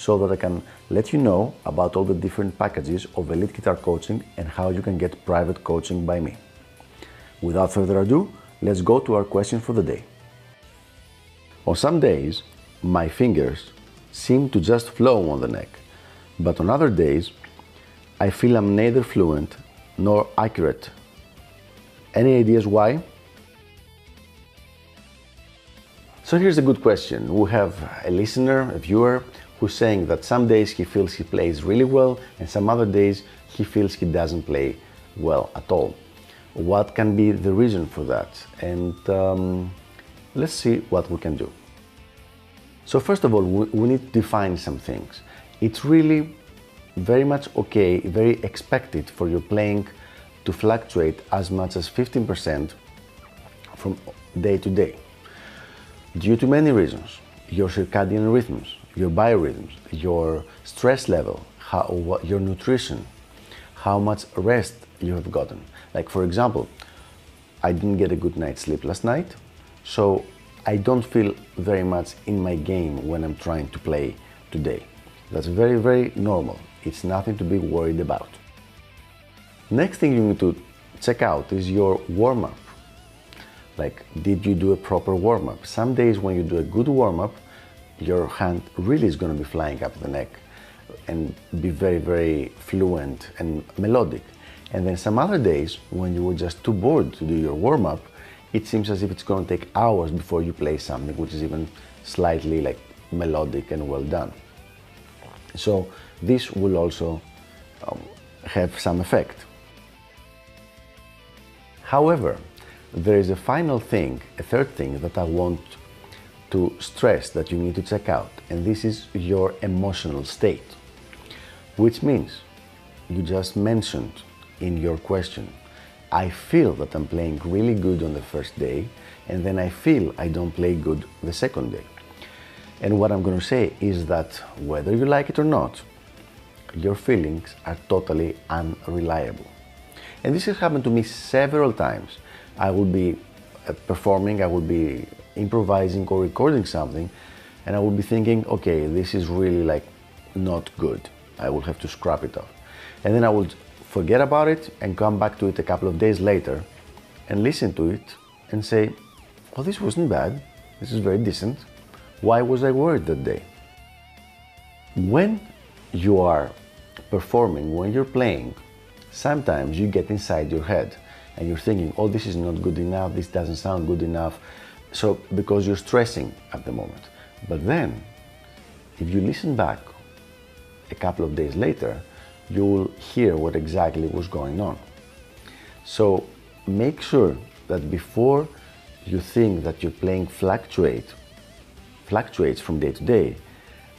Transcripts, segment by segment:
so that I can let you know about all the different packages of Elite Guitar Coaching and how you can get private coaching by me. Without further ado, let's go to our question for the day. On some days, my fingers seem to just flow on the neck, but on other days, I feel I'm neither fluent nor accurate. Any ideas why? So here's a good question. We have a listener, a viewer, who's saying that some days he feels he plays really well and some other days he feels he doesn't play well at all. What can be the reason for that? And um, let's see what we can do. So first of all, we, we need to define some things. It's really very much okay, very expected for your playing to fluctuate as much as 15% from day to day due to many reasons your circadian rhythms, your biorhythms, your stress level, how, what, your nutrition, how much rest you have gotten. Like, for example, I didn't get a good night's sleep last night, so I don't feel very much in my game when I'm trying to play today. That's very, very normal. It's nothing to be worried about. Next thing you need to check out is your warm up. Like, did you do a proper warm up? Some days when you do a good warm up, your hand really is going to be flying up the neck and be very, very fluent and melodic. And then some other days when you were just too bored to do your warm up, it seems as if it's going to take hours before you play something which is even slightly like melodic and well done. So this will also um, have some effect. However, there is a final thing, a third thing that I want to stress that you need to check out, and this is your emotional state, which means you just mentioned in your question, I feel that I'm playing really good on the first day, and then I feel I don't play good the second day. And what I'm going to say is that whether you like it or not, your feelings are totally unreliable. And this has happened to me several times I will be uh, performing, I will be improvising or recording something, and I would be thinking, okay, this is really like not good. I will have to scrap it off. And then I would forget about it and come back to it a couple of days later and listen to it and say, oh, this wasn't bad. This is very decent. Why was I worried that day? When you are performing, when you're playing, sometimes you get inside your head and you're thinking, oh, this is not good enough, this doesn't sound good enough. So, because you're stressing at the moment. But then, if you listen back a couple of days later, you will hear what exactly was going on. So, make sure that before you think that your playing fluctuate, fluctuates from day to day,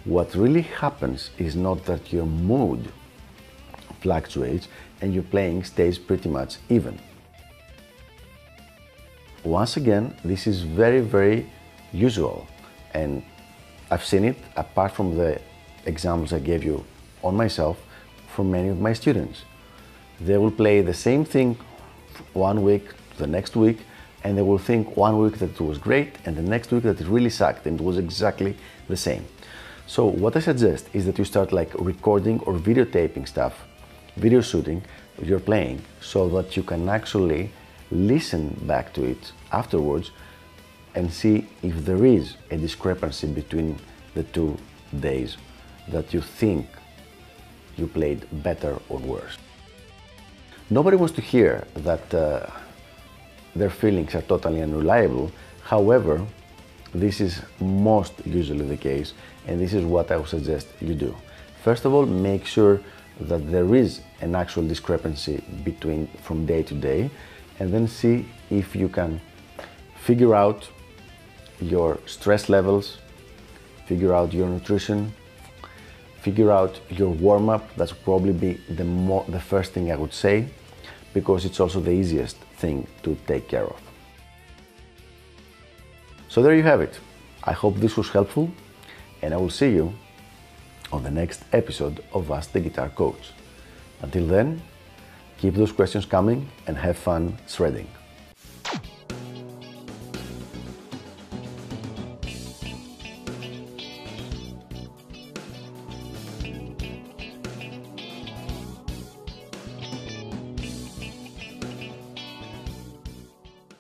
what really happens is not that your mood fluctuates and your playing stays pretty much even. Once again, this is very, very usual and I've seen it apart from the examples I gave you on myself for many of my students. They will play the same thing one week, to the next week, and they will think one week that it was great and the next week that it really sucked and it was exactly the same. So what I suggest is that you start like recording or videotaping stuff, video shooting you're playing so that you can actually listen back to it afterwards and see if there is a discrepancy between the two days that you think you played better or worse. Nobody wants to hear that uh, their feelings are totally unreliable. However, this is most usually the case, and this is what I would suggest you do. First of all, make sure that there is an actual discrepancy between from day to day and then see if you can figure out your stress levels, figure out your nutrition, figure out your warm up. That's probably be the, mo- the first thing I would say because it's also the easiest thing to take care of. So there you have it. I hope this was helpful and I will see you on the next episode of Ask the Guitar Coach. Until then, keep those questions coming and have fun shredding.